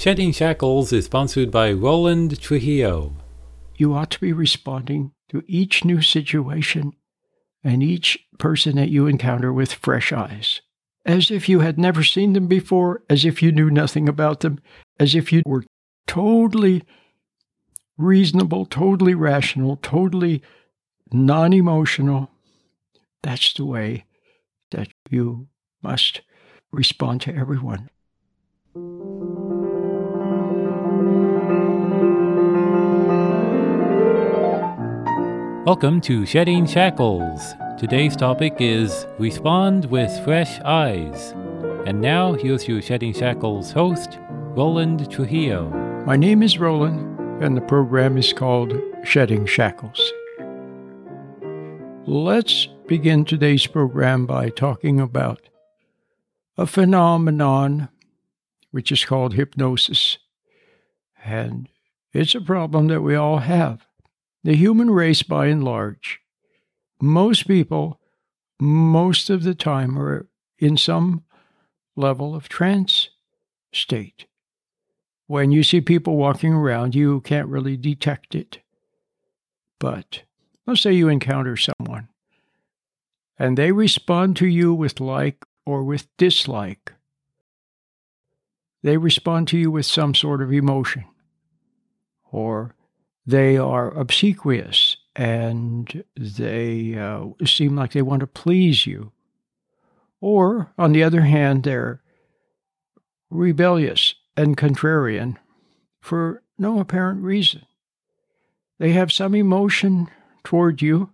Shedding Shackles is sponsored by Roland Trujillo. You ought to be responding to each new situation and each person that you encounter with fresh eyes, as if you had never seen them before, as if you knew nothing about them, as if you were totally reasonable, totally rational, totally non emotional. That's the way that you must respond to everyone. Welcome to Shedding Shackles. Today's topic is Respond with Fresh Eyes. And now, here's your Shedding Shackles host, Roland Trujillo. My name is Roland, and the program is called Shedding Shackles. Let's begin today's program by talking about a phenomenon which is called hypnosis. And it's a problem that we all have the human race by and large, most people, most of the time, are in some level of trance state. When you see people walking around, you can't really detect it. But let's say you encounter someone and they respond to you with like or with dislike. They respond to you with some sort of emotion or they are obsequious and they uh, seem like they want to please you. Or, on the other hand, they're rebellious and contrarian for no apparent reason. They have some emotion toward you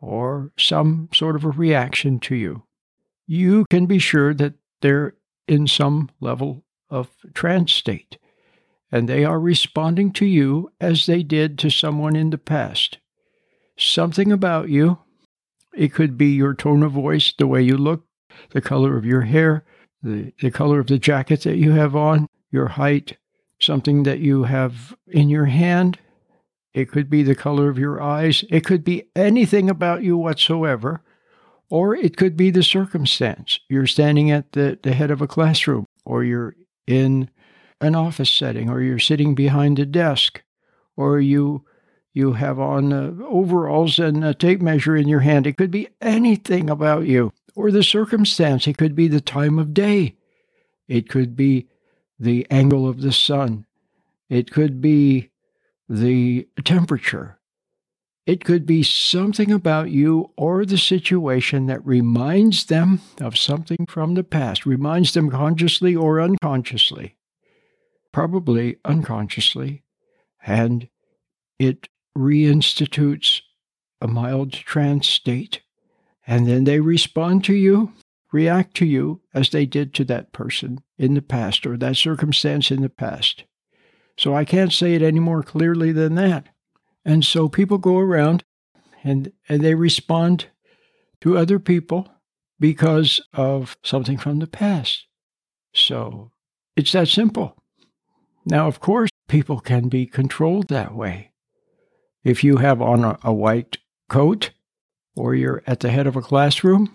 or some sort of a reaction to you. You can be sure that they're in some level of trance state and they are responding to you as they did to someone in the past. Something about you, it could be your tone of voice, the way you look, the color of your hair, the, the color of the jacket that you have on, your height, something that you have in your hand. It could be the color of your eyes. It could be anything about you whatsoever. Or it could be the circumstance. You're standing at the, the head of a classroom, or you're in an office setting, or you're sitting behind a desk, or you you have on uh, overalls and a tape measure in your hand. It could be anything about you, or the circumstance. It could be the time of day. It could be the angle of the sun. It could be the temperature. It could be something about you or the situation that reminds them of something from the past, reminds them consciously or unconsciously probably unconsciously, and it reinstitutes a mild trance state. And then they respond to you, react to you as they did to that person in the past or that circumstance in the past. So I can't say it any more clearly than that. And so people go around and, and they respond to other people because of something from the past. So it's that simple. Now, of course, people can be controlled that way. If you have on a, a white coat, or you're at the head of a classroom,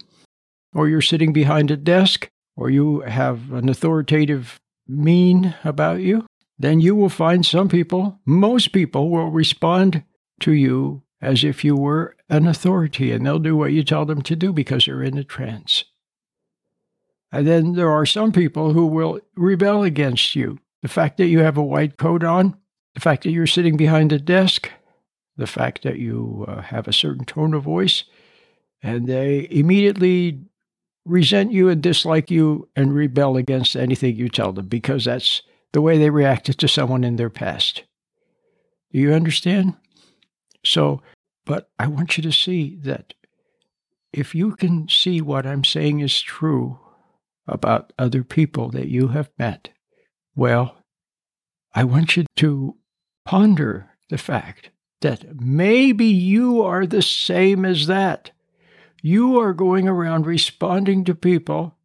or you're sitting behind a desk, or you have an authoritative mien about you, then you will find some people, most people, will respond to you as if you were an authority and they'll do what you tell them to do because they're in a trance. And then there are some people who will rebel against you the fact that you have a white coat on, the fact that you're sitting behind a desk, the fact that you uh, have a certain tone of voice, and they immediately resent you and dislike you and rebel against anything you tell them because that's the way they reacted to someone in their past. Do you understand? So, but I want you to see that if you can see what I'm saying is true about other people that you have met, well, I want you to ponder the fact that maybe you are the same as that. You are going around responding to people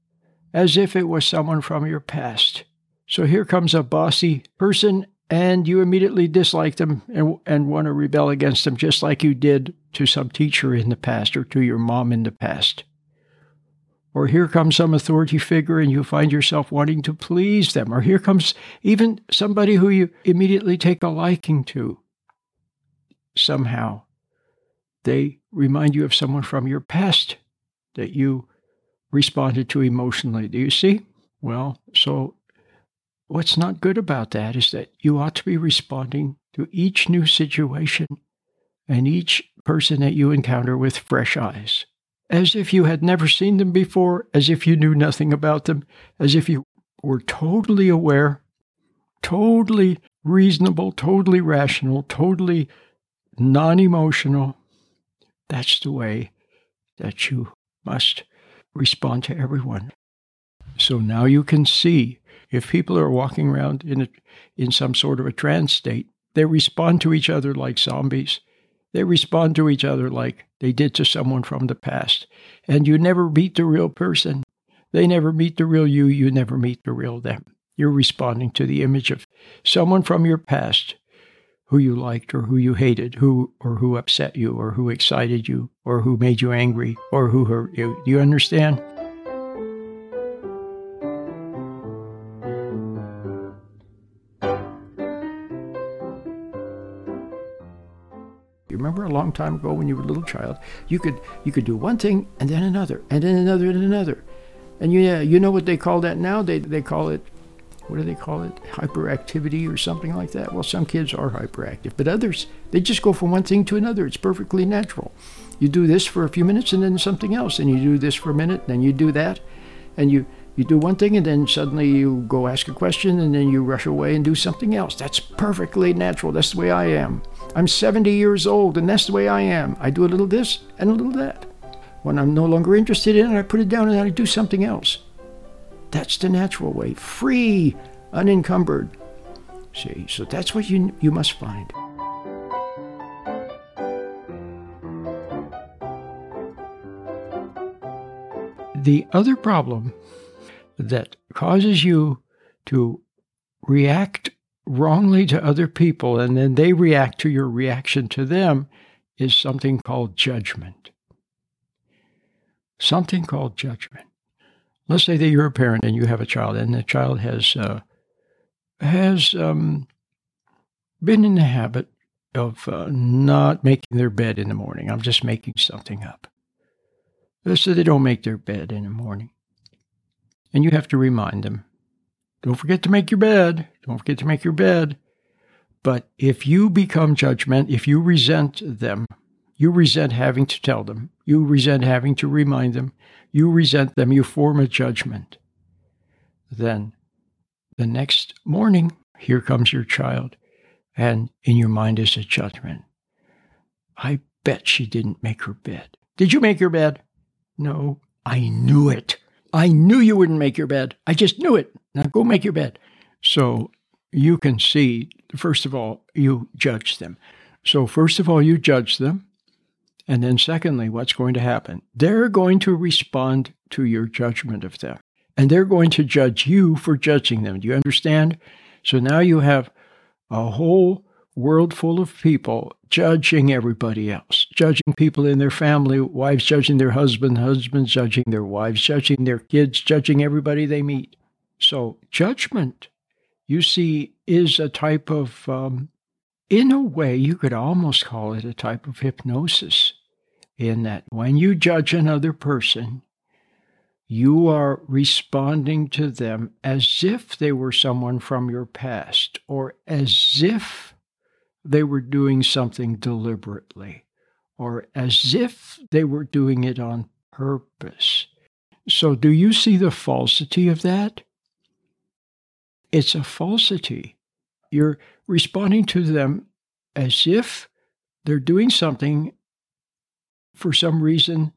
as if it was someone from your past. So here comes a bossy person, and you immediately dislike them and, and want to rebel against them, just like you did to some teacher in the past or to your mom in the past. Or here comes some authority figure and you find yourself wanting to please them, or here comes even somebody who you immediately take a liking to. Somehow, they remind you of someone from your past that you responded to emotionally. Do you see? Well, so what's not good about that is that you ought to be responding to each new situation and each person that you encounter with fresh eyes as if you had never seen them before, as if you knew nothing about them, as if you were totally aware, totally reasonable, totally rational, totally non emotional. That's the way that you must respond to everyone. So now you can see if people are walking around in, a, in some sort of a trance state, they respond to each other like zombies. They respond to each other like they did to someone from the past. And you never meet the real person. They never meet the real you. You never meet the real them. You're responding to the image of someone from your past who you liked or who you hated, who or who upset you or who excited you or who made you angry or who hurt you. Do you understand? Time ago when you were a little child, you could you could do one thing and then another and then another and another. And you, you know what they call that now? They they call it what do they call it? Hyperactivity or something like that. Well, some kids are hyperactive, but others they just go from one thing to another. It's perfectly natural. You do this for a few minutes and then something else, and you do this for a minute, and then you do that, and you you do one thing and then suddenly you go ask a question and then you rush away and do something else. That's perfectly natural. That's the way I am. I'm 70 years old and that's the way I am. I do a little this and a little that. When I'm no longer interested in it, I put it down and I do something else. That's the natural way. Free, unencumbered. See, so that's what you, you must find. The other problem that causes you to react wrongly to other people and then they react to your reaction to them is something called judgment. Something called judgment. Let's say that you're a parent and you have a child, and the child has uh, has um, been in the habit of uh, not making their bed in the morning. I'm just making something up. So they don't make their bed in the morning. And you have to remind them don't forget to make your bed. Don't forget to make your bed. But if you become judgment, if you resent them, you resent having to tell them, you resent having to remind them, you resent them, you form a judgment, then the next morning, here comes your child, and in your mind is a judgment. I bet she didn't make her bed. Did you make your bed? No, I knew it. I knew you wouldn't make your bed. I just knew it. Now go make your bed. So you can see, first of all, you judge them. So, first of all, you judge them. And then, secondly, what's going to happen? They're going to respond to your judgment of them. And they're going to judge you for judging them. Do you understand? So now you have a whole world full of people judging everybody else, judging people in their family, wives judging their husband, husbands judging their wives, judging their kids, judging everybody they meet. So, judgment, you see, is a type of, um, in a way, you could almost call it a type of hypnosis, in that when you judge another person, you are responding to them as if they were someone from your past or as if they were doing something deliberately or as if they were doing it on purpose. So, do you see the falsity of that? It's a falsity. You're responding to them as if they're doing something for some reason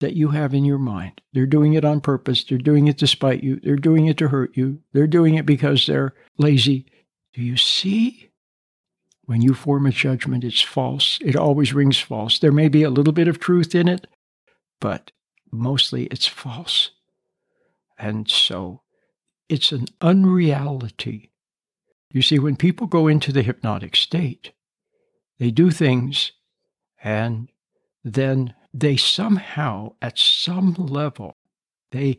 that you have in your mind. They're doing it on purpose. They're doing it to spite you. They're doing it to hurt you. They're doing it because they're lazy. Do you see? When you form a judgment, it's false. It always rings false. There may be a little bit of truth in it, but mostly it's false. And so it's an unreality. You see, when people go into the hypnotic state, they do things and then they somehow, at some level, they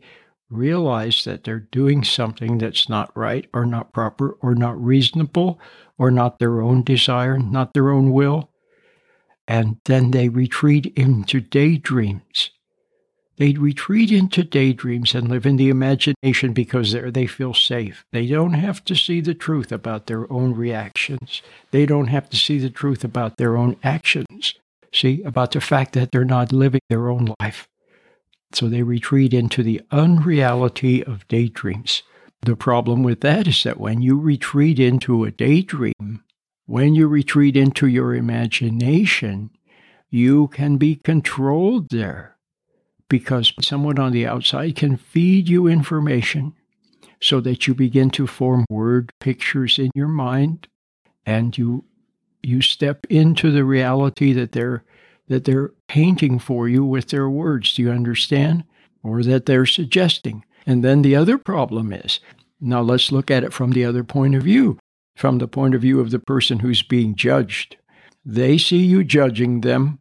realize that they're doing something that's not right or not proper or not reasonable or not their own desire, not their own will. And then they retreat into daydreams. They retreat into daydreams and live in the imagination because there they feel safe. They don't have to see the truth about their own reactions. They don't have to see the truth about their own actions. See, about the fact that they're not living their own life. So they retreat into the unreality of daydreams. The problem with that is that when you retreat into a daydream, when you retreat into your imagination, you can be controlled there because someone on the outside can feed you information so that you begin to form word pictures in your mind and you you step into the reality that they're that they're painting for you with their words. Do you understand? Or that they're suggesting. And then the other problem is now let's look at it from the other point of view, from the point of view of the person who's being judged. They see you judging them,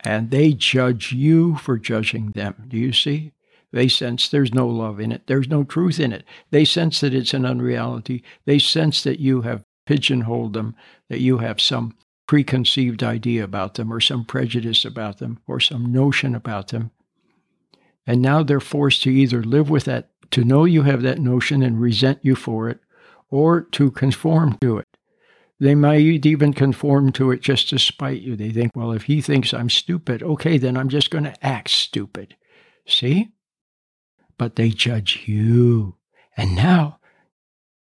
and they judge you for judging them. Do you see? They sense there's no love in it, there's no truth in it. They sense that it's an unreality. They sense that you have pigeonholed them, that you have some preconceived idea about them or some prejudice about them or some notion about them. And now they're forced to either live with that, to know you have that notion and resent you for it, or to conform to it. They might even conform to it just to spite you. They think, well, if he thinks I'm stupid, okay, then I'm just going to act stupid. See? But they judge you. And now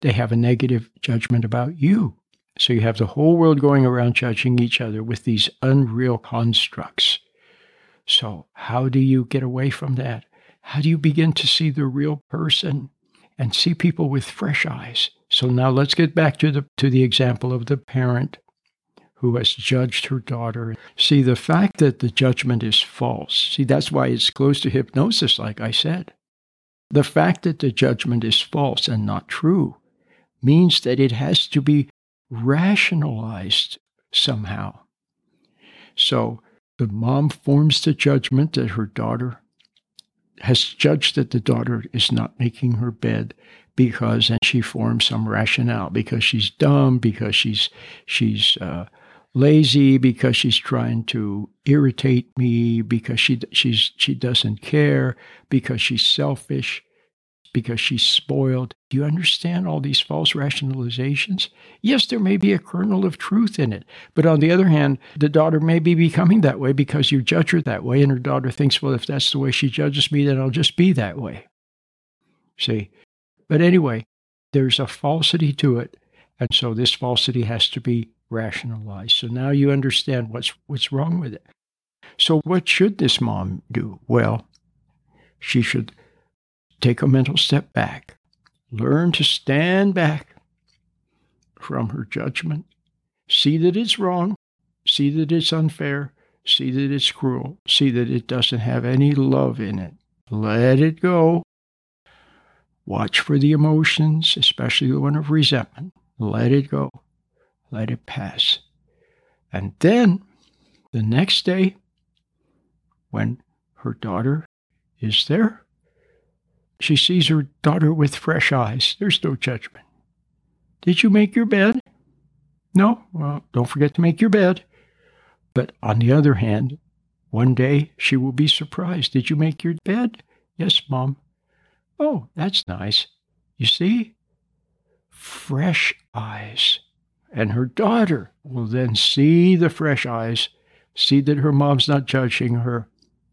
they have a negative judgment about you. So you have the whole world going around judging each other with these unreal constructs. So, how do you get away from that? How do you begin to see the real person and see people with fresh eyes? So now let's get back to the to the example of the parent who has judged her daughter. See, the fact that the judgment is false, see, that's why it's close to hypnosis, like I said. The fact that the judgment is false and not true means that it has to be rationalized somehow. So the mom forms the judgment that her daughter has judged that the daughter is not making her bed because and she forms some rationale because she's dumb because she's she's uh, lazy because she's trying to irritate me because she she's she doesn't care because she's selfish because she's spoiled. Do you understand all these false rationalizations? Yes, there may be a kernel of truth in it. But on the other hand, the daughter may be becoming that way because you judge her that way. And her daughter thinks, well, if that's the way she judges me, then I'll just be that way. See? But anyway, there's a falsity to it. And so this falsity has to be rationalized. So now you understand what's, what's wrong with it. So, what should this mom do? Well, she should take a mental step back, learn to stand back from her judgment, see that it's wrong, see that it's unfair, see that it's cruel, see that it doesn't have any love in it. Let it go. Watch for the emotions, especially the one of resentment. Let it go. Let it pass. And then the next day, when her daughter is there, she sees her daughter with fresh eyes. There's no judgment. Did you make your bed? No? Well, don't forget to make your bed. But on the other hand, one day she will be surprised. Did you make your bed? Yes, Mom. Oh, that's nice. You see? Fresh eyes. And her daughter will then see the fresh eyes, see that her mom's not judging her,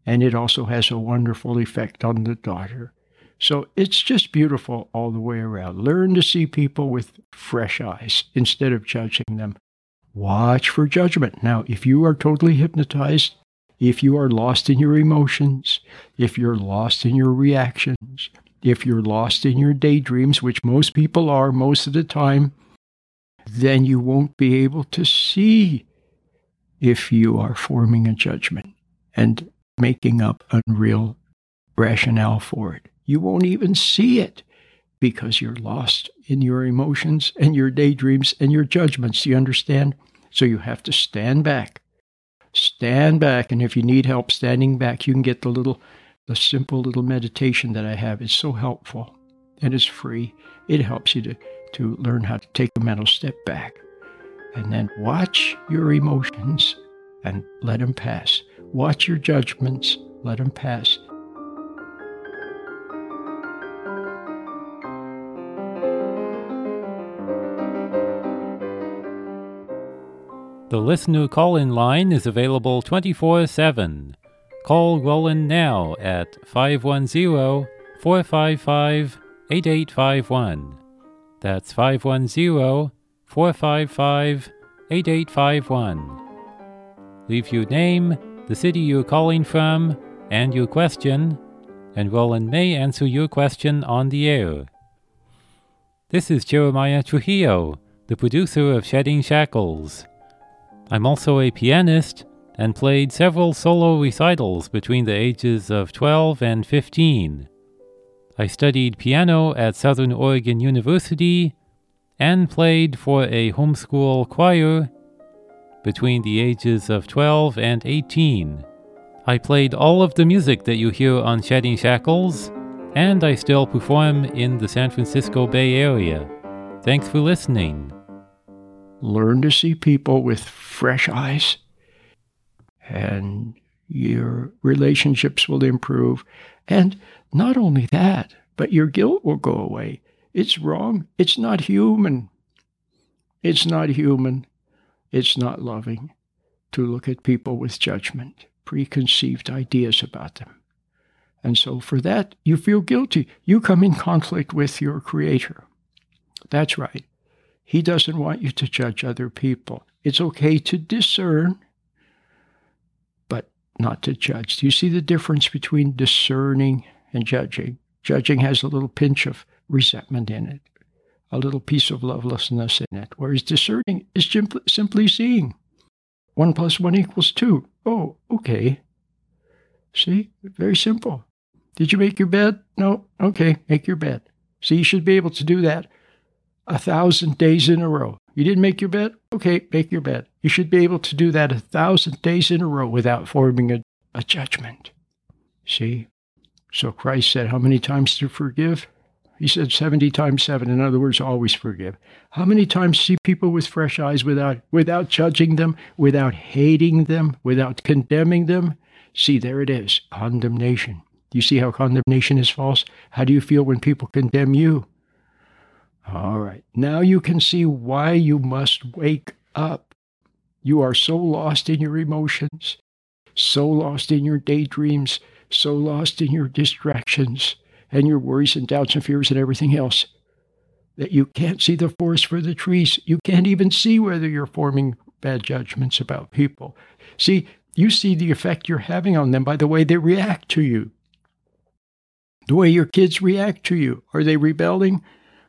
and it also has a wonderful effect on the daughter. So it's just beautiful all the way around. Learn to see people with fresh eyes instead of judging them. Watch for judgment. Now, if you are totally hypnotized, if you are lost in your emotions, if you're lost in your reactions, if you're lost in your daydreams, which most people are most of the time, then you won't be able to see if you are forming a judgment and making up unreal rationale for it you won't even see it because you're lost in your emotions and your daydreams and your judgments. You understand? So you have to stand back. Stand back. And if you need help standing back, you can get the little the simple little meditation that I have It's so helpful and it's free. It helps you to, to learn how to take a mental step back and then watch your emotions and let them pass. Watch your judgments, let them pass. The listener call in line is available 24 7. Call Roland now at 510 455 8851. That's 510 455 8851. Leave your name, the city you're calling from, and your question, and Roland may answer your question on the air. This is Jeremiah Trujillo, the producer of Shedding Shackles. I'm also a pianist and played several solo recitals between the ages of 12 and 15. I studied piano at Southern Oregon University and played for a homeschool choir between the ages of 12 and 18. I played all of the music that you hear on Shedding Shackles, and I still perform in the San Francisco Bay Area. Thanks for listening. Learn to see people with fresh eyes, and your relationships will improve. And not only that, but your guilt will go away. It's wrong. It's not human. It's not human. It's not loving to look at people with judgment, preconceived ideas about them. And so for that, you feel guilty. You come in conflict with your Creator. That's right. He doesn't want you to judge other people. It's okay to discern, but not to judge. Do you see the difference between discerning and judging? Judging has a little pinch of resentment in it, a little piece of lovelessness in it, whereas discerning is simply seeing. One plus one equals two. Oh, okay. See, very simple. Did you make your bed? No. Okay, make your bed. See, you should be able to do that a thousand days in a row. You didn't make your bed? Okay, make your bed. You should be able to do that a thousand days in a row without forming a, a judgment. See? So Christ said, How many times to forgive? He said 70 times 7. In other words, always forgive. How many times see people with fresh eyes without, without judging them, without hating them, without condemning them? See, there it is condemnation. Do you see how condemnation is false? How do you feel when people condemn you? All right. Now you can see why you must wake up. You are so lost in your emotions, so lost in your daydreams, so lost in your distractions and your worries and doubts and fears and everything else that you can't see the forest for the trees. You can't even see whether you're forming bad judgments about people. See, you see the effect you're having on them by the way they react to you. The way your kids react to you. Are they rebelling?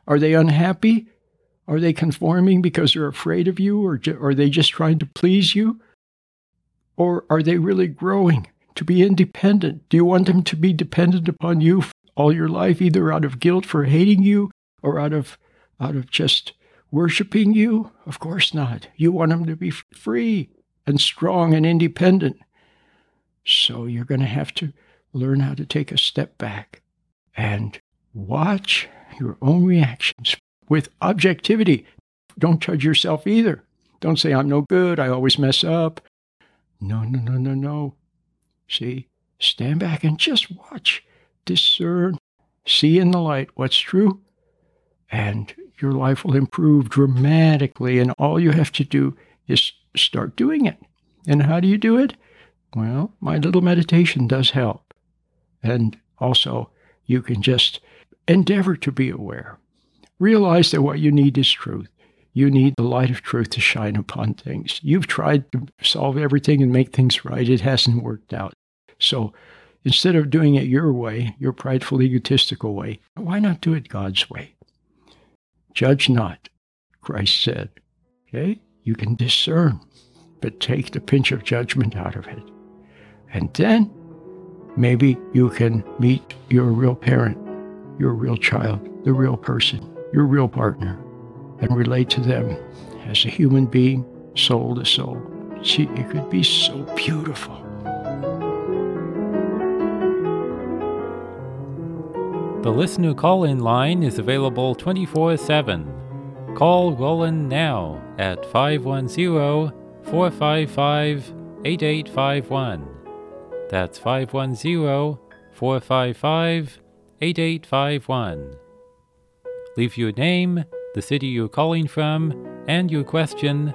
Are they unhappy? Are they conforming because they're afraid of you, or are they just trying to please you? Or are they really growing to be independent? Do you want them to be dependent upon you all your life, either out of guilt for hating you or out of out of just worshiping you? Of course not. You want them to be free and strong and independent. So you're going to have to learn how to take a step back and watch your own reactions with objectivity. Don't judge yourself either. Don't say, I'm no good, I always mess up. No, no, no, no, no. See, stand back and just watch, discern, see in the light what's true, and your life will improve dramatically. And all you have to do is start doing it. And how do you do it? Well, my little meditation does help. And also, you can just endeavor to be aware. Realize that what you need is truth. You need the light of truth to shine upon things. You've tried to solve everything and make things right, it hasn't worked out. So instead of doing it your way, your prideful, egotistical way, why not do it God's way? Judge not, Christ said. Okay? You can discern, but take the pinch of judgment out of it. And then maybe you can meet your real parent your real child, the real person, your real partner, and relate to them as a human being, soul to soul. See, it could be so beautiful. The listener call in line is available 24 7. Call Roland now at 510 455 8851. That's 510 455 8851. Leave your name, the city you're calling from, and your question,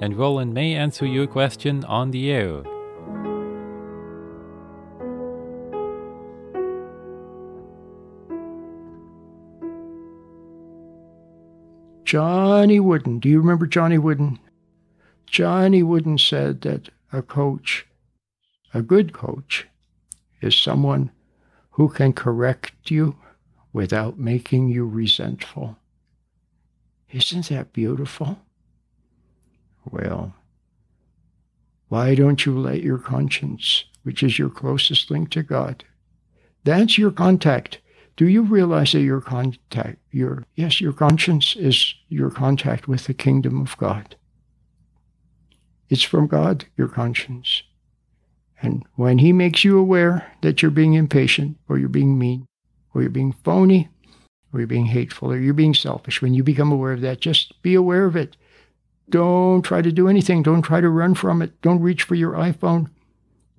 and Roland may answer your question on the air. Johnny Wooden. Do you remember Johnny Wooden? Johnny Wooden said that a coach, a good coach, is someone who can correct you without making you resentful. Isn't that beautiful? Well, why don't you let your conscience, which is your closest link to God, that's your contact do you realize that your contact, your yes, your conscience is your contact with the kingdom of God? It's from God, your conscience. And when He makes you aware that you're being impatient, or you're being mean, or you're being phony, or you're being hateful, or you're being selfish, when you become aware of that, just be aware of it. Don't try to do anything. Don't try to run from it. Don't reach for your iPhone.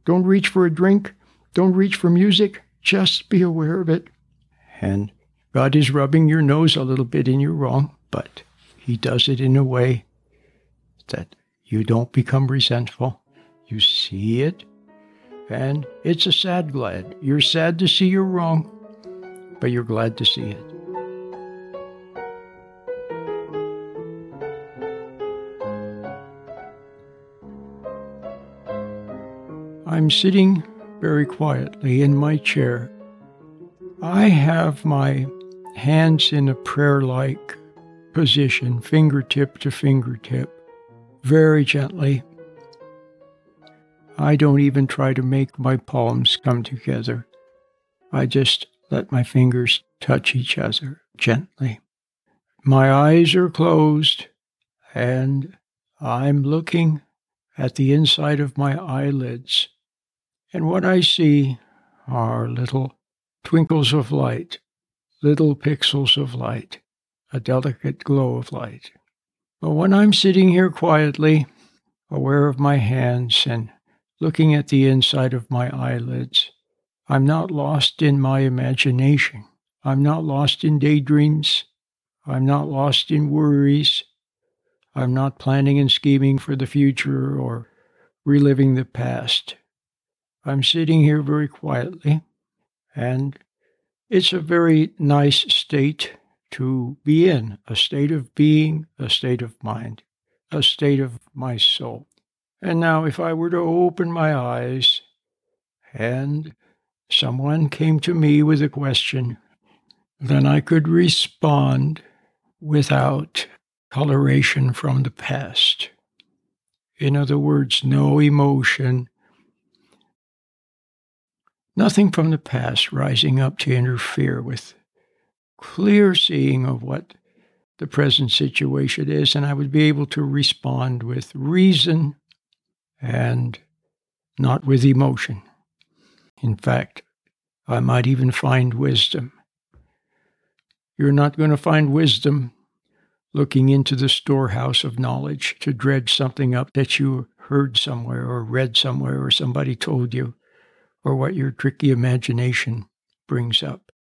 Don't reach for a drink. Don't reach for music. Just be aware of it. And God is rubbing your nose a little bit and you're wrong, but He does it in a way that you don't become resentful. You see it, and it's a sad glad. You're sad to see you're wrong, but you're glad to see it. I'm sitting very quietly in my chair I have my hands in a prayer like position, fingertip to fingertip, very gently. I don't even try to make my palms come together. I just let my fingers touch each other gently. My eyes are closed and I'm looking at the inside of my eyelids. And what I see are little twinkles of light, little pixels of light, a delicate glow of light. But when I'm sitting here quietly, aware of my hands and looking at the inside of my eyelids, I'm not lost in my imagination. I'm not lost in daydreams. I'm not lost in worries. I'm not planning and scheming for the future or reliving the past. I'm sitting here very quietly, and it's a very nice state to be in a state of being, a state of mind, a state of my soul. And now, if I were to open my eyes and someone came to me with a question, then I could respond without coloration from the past. In other words, no emotion, Nothing from the past rising up to interfere with clear seeing of what the present situation is, and I would be able to respond with reason and not with emotion. In fact, I might even find wisdom. You're not going to find wisdom looking into the storehouse of knowledge to dredge something up that you heard somewhere or read somewhere or somebody told you or what your tricky imagination brings up.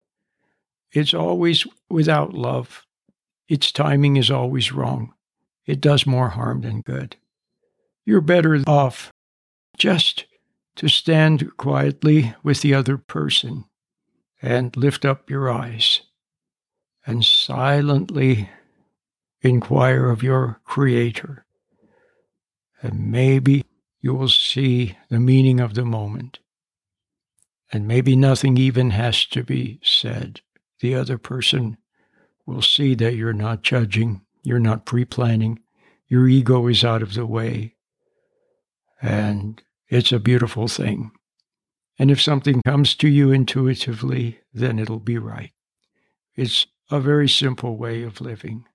It's always without love. Its timing is always wrong. It does more harm than good. You're better off just to stand quietly with the other person and lift up your eyes and silently inquire of your Creator. And maybe you will see the meaning of the moment. And maybe nothing even has to be said. The other person will see that you're not judging, you're not pre planning, your ego is out of the way. And it's a beautiful thing. And if something comes to you intuitively, then it'll be right. It's a very simple way of living.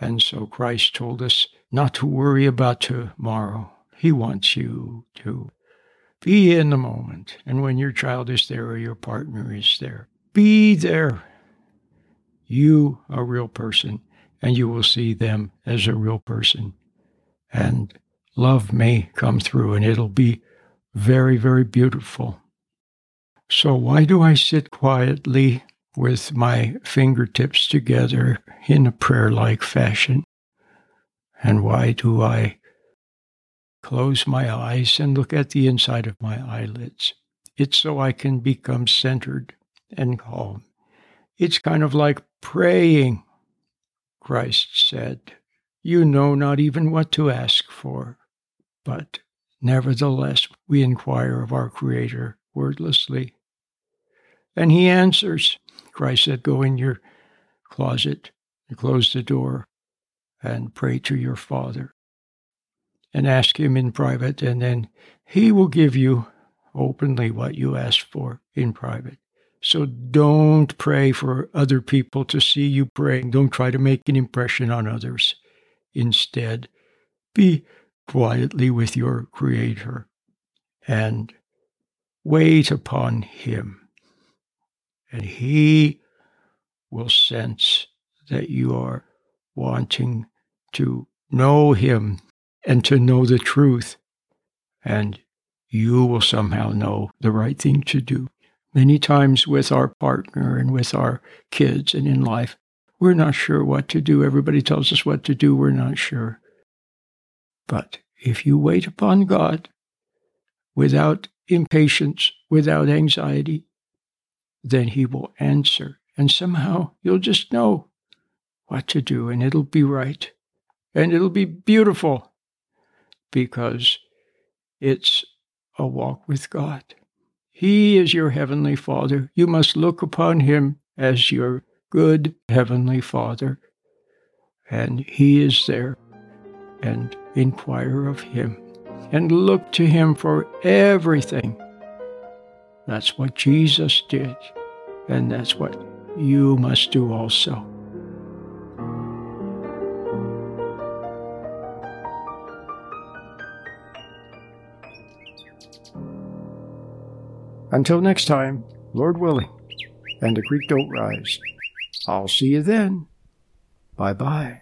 And so Christ told us not to worry about tomorrow. He wants you to be in the moment. And when your child is there or your partner is there, be there. You, a real person, and you will see them as a real person. And love may come through, and it'll be very, very beautiful. So, why do I sit quietly with my fingertips together in a prayer like fashion? And why do I close my eyes and look at the inside of my eyelids? It's so I can become centered and calm. It's kind of like praying. Christ said, You know not even what to ask for, but nevertheless we inquire of our Creator wordlessly. And he answers. Christ said, Go in your closet and close the door and pray to your Father and ask him in private, and then he will give you openly what you ask for in private. So don't pray for other people to see you praying. Don't try to make an impression on others. Instead, be quietly with your Creator and wait upon Him. And He will sense that you are wanting to know Him and to know the truth. And you will somehow know the right thing to do. Many times with our partner and with our kids and in life, we're not sure what to do. Everybody tells us what to do, we're not sure. But if you wait upon God without impatience, without anxiety, then He will answer. And somehow you'll just know what to do, and it'll be right. And it'll be beautiful because it's a walk with God. He is your heavenly Father. You must look upon him as your good heavenly Father. And he is there. And inquire of him and look to him for everything. That's what Jesus did. And that's what you must do also. Until next time, Lord willing, and the creek don't rise. I'll see you then. Bye bye.